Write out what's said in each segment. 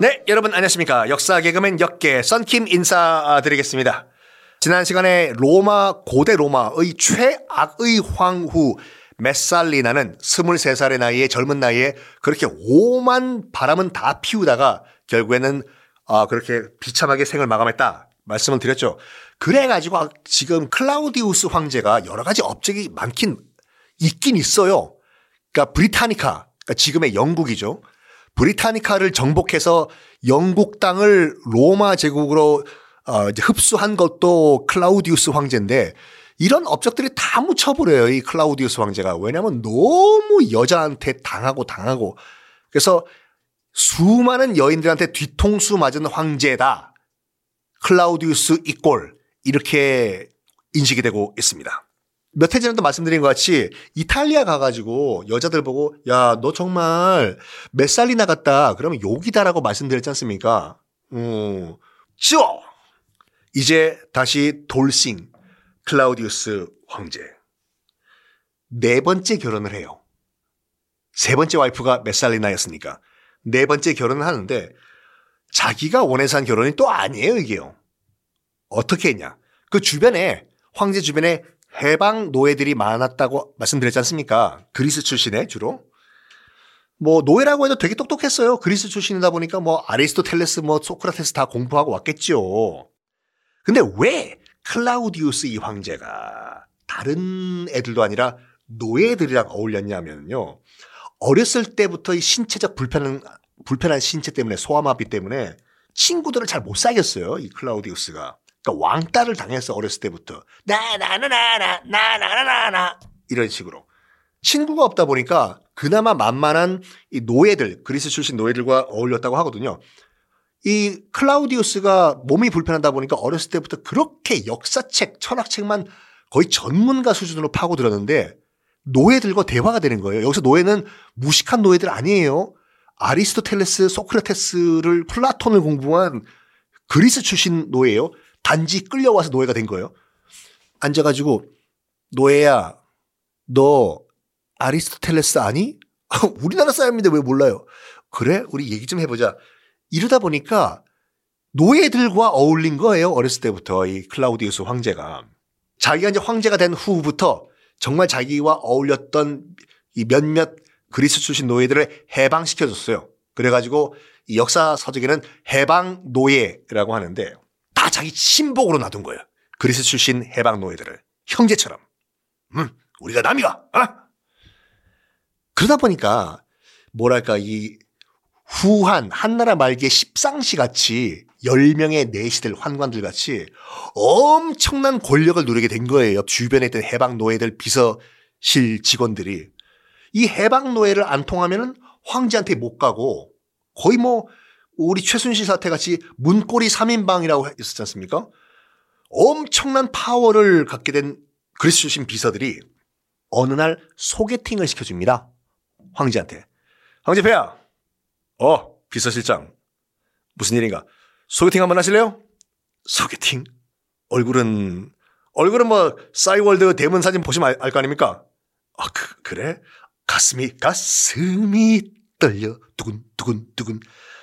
네, 여러분 안녕하십니까. 역사 개그맨 역계 썬킴 인사드리겠습니다. 지난 시간에 로마, 고대 로마의 최악의 황후 메살리나는 23살의 나이에 젊은 나이에 그렇게 오만 바람은 다 피우다가 결국에는 아, 그렇게 비참하게 생을 마감했다. 말씀을 드렸죠. 그래가지고 지금 클라우디우스 황제가 여러 가지 업적이 많긴 있긴 있어요. 그러니까 브리타니카, 그러니까 지금의 영국이죠. 브리타니카를 정복해서 영국 땅을 로마 제국으로 어, 이제 흡수한 것도 클라우디우스 황제인데 이런 업적들이 다 묻혀버려요. 이 클라우디우스 황제가. 왜냐하면 너무 여자한테 당하고 당하고 그래서 수많은 여인들한테 뒤통수 맞은 황제다. 클라우디우스 이꼴 이렇게 인식이 되고 있습니다. 몇 해 전에도 말씀드린 것 같이 이탈리아 가가지고 여자들 보고 야 너 정말 몇 살이 나 갔다 그러면 욕이다라고 말씀드렸지 않습니까? 음, 죠 이제 다시 돌싱 클라우디우스 황제 네 번째 결혼을 해요. 세 번째 와이프가 메살리나였으니까 네 번째 결혼을 하는데 자기가 원해서 한 결혼이 또 아니에요 이게요. 어떻게 했냐? 그 주변에 황제 주변에 해방 노예들이 많았다고 말씀드렸지 않습니까? 그리스 출신의 주로. 뭐 노예라고 해도 되게 똑똑했어요. 그리스 출신이다 보니까 뭐 아리스토텔레스 뭐 소크라테스 다 공부하고 왔겠죠. 근데 왜 클라우디우스 이 황제가 다른 애들도 아니라 노예들이랑 어울렸냐면요. 어렸을 때부터 이 신체적 불편한 불편한 신체 때문에 소아마비 때문에 친구들을 잘 못 사귀었어요. 이 클라우디우스가. 그러니까 왕따를 당했어 어렸을 때부터 나나나나나나나나나 이런 식으로 친구가 없다 보니까 그나마 만만한 이 노예들 그리스 출신 노예들과 어울렸다고 하거든요. 이 클라우디우스가 몸이 불편하다 보니까 어렸을 때부터 그렇게 역사책, 철학책만 거의 전문가 수준으로 파고들었는데 노예들과 대화가 되는 거예요. 여기서 노예는 무식한 노예들 아니에요. 아리스토텔레스, 소크라테스를 플라톤을 공부한 그리스 출신 노예예요. 단지 끌려와서 노예가 된 거예요. 앉아가지고 노예야, 너 아리스토텔레스 아니? 우리나라 사람인데 왜 몰라요? 그래? 우리 얘기 좀 해보자. 이러다 보니까 노예들과 어울린 거예요. 어렸을 때부터 이 클라우디우스 황제가. 자기가 이제 황제가 된 후부터 정말 자기와 어울렸던 이 몇몇 그리스 출신 노예들을 해방시켜줬어요. 그래가지고 이 역사 서적에는 해방 노예라고 하는데 다 자기 친복으로 놔둔 거예요. 그리스 출신 해방 노예들을 형제처럼. 음, 우리가 남이가. 어? 그러다 보니까 뭐랄까 이 후한 한나라 말기의 십상시 같이 10명의 내시들 환관들 같이 엄청난 권력을 누리게 된 거예요. 주변에 있던 해방 노예들 비서실 직원들이 이 해방 노예를 안 통하면은 황제한테 못 가고 거의 뭐 우리 최순실 사태 같이 문고리 3인방이라고 있었지 않습니까? 엄청난 파워를 갖게 된 그리스 출신 비서들이 어느 날 소개팅을 시켜줍니다. 황제한테. 황제 폐야. 어, 비서실장. 무슨 일인가? 소개팅 한번 하실래요? 소개팅? 얼굴은, 얼굴은 뭐, 싸이월드 대문 사진 보시면 알 거 아닙니까? 아, 그, 그래? 가슴이, 가슴이 떨려. 두근두근두근.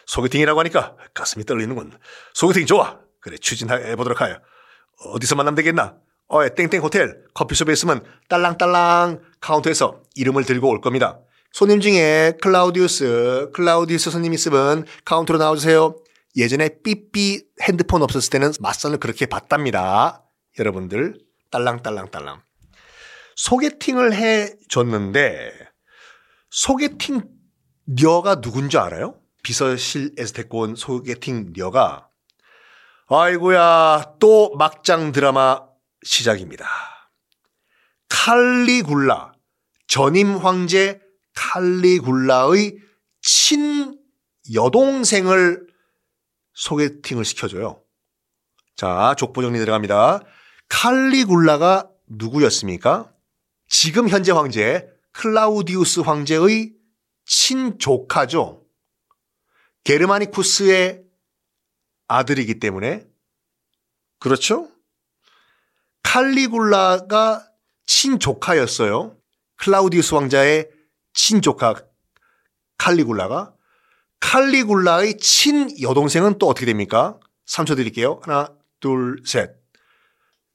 소개팅이라고 하니까 가슴이 떨리는군. 소개팅 좋아. 그래, 추진해 보도록 하여. 어디서 만나면 되겠나? 어, 땡땡 호텔 커피숍에 있으면 딸랑딸랑 카운터에서 이름을 들고 올 겁니다. 손님 중에 클라우디우스, 클라우디우스 손님 있으면 카운터로 나와주세요. 예전에 삐삐 핸드폰 없었을 때는 맞선을 그렇게 봤답니다. 여러분들 딸랑딸랑딸랑. 소개팅을 해줬는데 소개팅 녀가 누군지 알아요? 비서실에서 데리고 온 소개팅 녀가 아이고야 또 막장 드라마 시작입니다. 칼리굴라 전임 황제 칼리굴라의 친 여동생을 소개팅을 시켜줘요. 자, 족보 정리 들어갑니다. 칼리굴라가 누구였습니까? 지금 현재 황제 클라우디우스 황제의 친조카죠. 게르마니쿠스의 아들이기 때문에 그렇죠? 칼리굴라가 친조카였어요. 클라우디우스 왕자의 친조카 칼리굴라가 칼리굴라의 친 여동생은 또 어떻게 됩니까? 3초 드릴게요. 하나, 둘, 셋.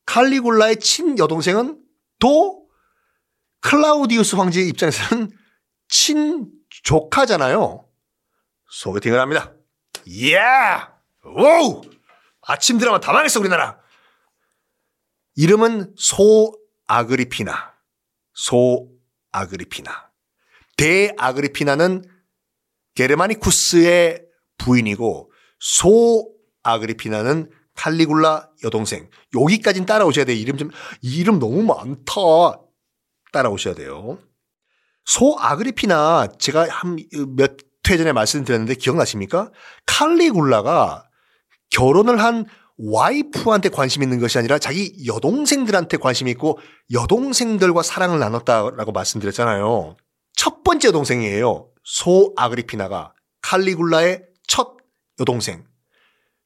칼리굴라의 친 여동생은 또 클라우디우스 황제의 입장에서는 친 조카잖아요. 소개팅을 합니다. 예! 오! 아침 드라마 다 망했어, 우리나라. 이름은 소 아그리피나. 소 아그리피나. 대 아그리피나는 게르마니쿠스의 부인이고 소 아그리피나는 칼리굴라 여동생. 여기까진 따라오셔야 돼요. 이름 좀, 이름 너무 많다. 따라오셔야 돼요. 소 아그리피나 제가 한 몇 회 전에 말씀드렸는데 기억나십니까? 칼리굴라가 결혼을 한 와이프한테 관심 있는 것이 아니라 자기 여동생들한테 관심 있고 여동생들과 사랑을 나눴다라고 말씀드렸잖아요. 첫 번째 여동생이에요. 소 아그리피나가 칼리굴라의 첫 여동생.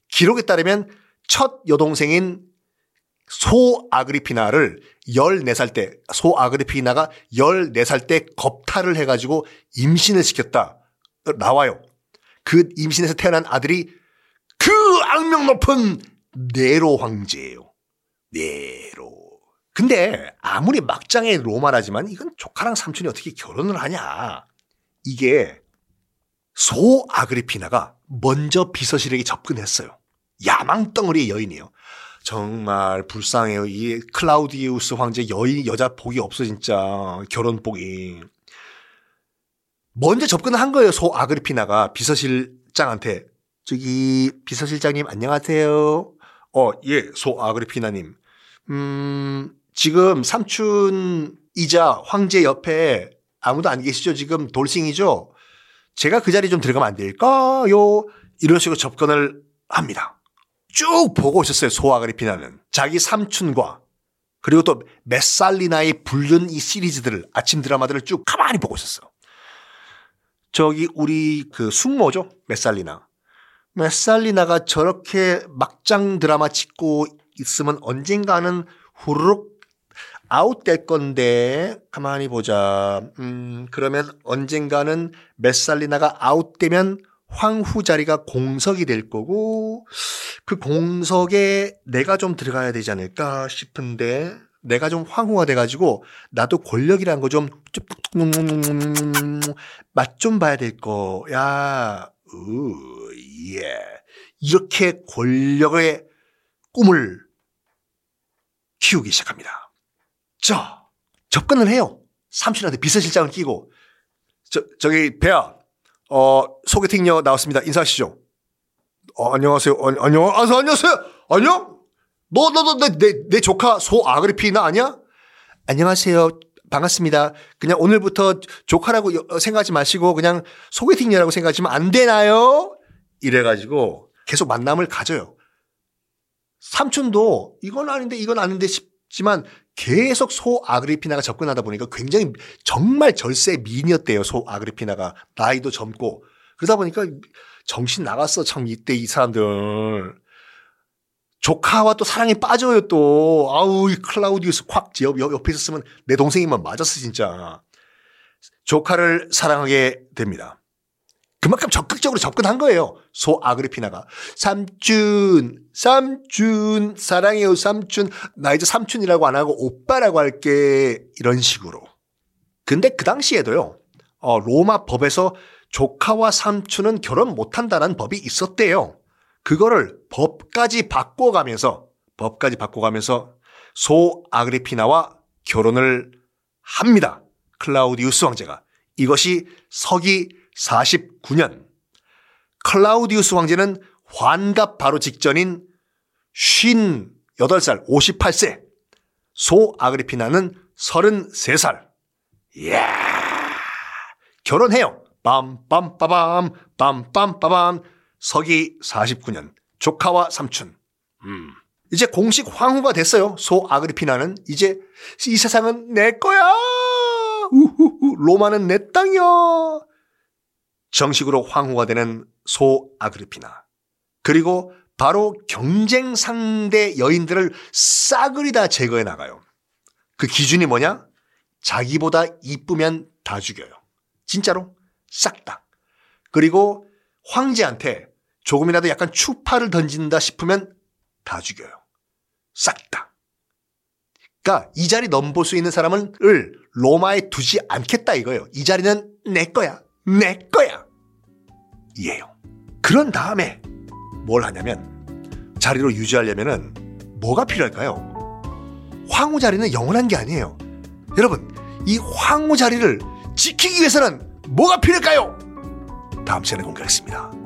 기록에 따르면 첫 여동생인 소 아그리피나를 14살 때, 소 아그리피나가 14살 때 겁탈을 해가지고 임신을 시켰다. 나와요. 그 임신에서 태어난 아들이 그 악명 높은 네로 황제예요. 네로. 근데 아무리 막장의 로마라지만 이건 조카랑 삼촌이 어떻게 결혼을 하냐. 이게 소 아그리피나가 먼저 비서실에게 접근했어요. 야망덩어리의 여인이에요. 정말 불쌍해요. 이 클라우디우스 황제 여인 여자 복이 없어 진짜 결혼 복이. 먼저 접근을 한 거예요. 소 아그리피나가 비서실장한테 저기 비서실장님 안녕하세요. 어, 예, 소 아그리피나님. 음, 지금 삼촌이자 황제 옆에 아무도 안 계시죠? 지금 돌싱이죠? 제가 그 자리 좀 들어가면 안 될까요? 이런 식으로 접근을 합니다. 쭉 보고 있었어요. 소아그리피나는. 자기 삼촌과 그리고 또 메살리나의 불른 이 시리즈들을 아침 드라마들을 쭉 가만히 보고 있었어. 저기 우리 그 숙모죠. 메살리나. 메살리나가 저렇게 막장 드라마 찍고 있으면 언젠가는 후루룩 아웃될 건데 가만히 보자. 음 그러면 언젠가는 메살리나가 아웃되면 황후 자리가 공석이 될 거고 그 공석에 내가 좀 들어가야 되지 않을까 싶은데 내가 좀 황후가 돼가지고 나도 권력이란 거 좀 맛 좀 봐야 될 거야. 으, 예. 이렇게 권력의 꿈을 키우기 시작합니다. 자, 접근을 해요. 삼촌한테 비서실장을 끼고 저, 저기 배야 어, 소개팅녀 나왔습니다. 인사하시죠. 어, 안녕하세요. 어, 안녕, 아, 안녕하세요. 안녕? 너, 너, 너, 내, 내, 내 조카 소 아그리피나 아니야? 안녕하세요. 반갑습니다. 그냥 오늘부터 조카라고 생각하지 마시고 그냥 소개팅녀라고 생각하시면 안 되나요? 이래가지고 계속 만남을 가져요. 삼촌도 이건 아닌데 이건 아닌데 싶지만 계속 소 아그리피나가 접근하다 보니까 굉장히 정말 절세 미인이었대요. 소 아그리피나가 나이도 젊고 그러다 보니까 정신 나갔어 참 이때 이 사람들 조카와 또 사랑에 빠져요 또 아우 이 클라우디우스 콱 옆, 옆에 있었으면 내 동생이면 맞았어 진짜 조카를 사랑하게 됩니다. 그만큼 적극적으로 접근한 거예요. 소 아그리피나가. 삼촌, 삼촌, 사랑해요, 삼촌. 나 이제 삼촌이라고 안 하고 오빠라고 할게. 이런 식으로. 근데 그 당시에도요, 어, 로마 법에서 조카와 삼촌은 결혼 못한다는 법이 있었대요. 그거를 법까지 바꿔가면서, 법까지 바꿔가면서 소 아그리피나와 결혼을 합니다. 클라우디우스 왕제가. 이것이 서기 49년 클라우디우스 황제는 환갑 바로 직전인 58살, 58세. 소 아그리피나는 33살. 이야. 결혼해요. 빰빰빠밤, 빰빰빠밤. 서기 49년. 조카와 삼촌. 음. 이제 공식 황후가 됐어요. 소 아그리피나는. 이제 이 세상은 내 거야. 우후후. 로마는 내 땅이야. 정식으로 황후가 되는 소 아그리피나. 그리고 바로 경쟁 상대 여인들을 싸그리 다 제거해 나가요. 그 기준이 뭐냐? 자기보다 이쁘면 다 죽여요. 진짜로 싹 다. 그리고 황제한테 조금이라도 약간 추파를 던진다 싶으면 다 죽여요. 싹 다. 그러니까 이 자리 넘볼 수 있는 사람을 로마에 두지 않겠다 이거예요. 이 자리는 내 거야. 내 거야. 이에요. 그런 다음에 뭘 하냐면 자리로 유지하려면은 뭐가 필요할까요? 황후 자리는 영원한 게 아니에요. 여러분, 이 황후 자리를 지키기 위해서는 뭐가 필요할까요? 다음 시간에 공개하겠습니다.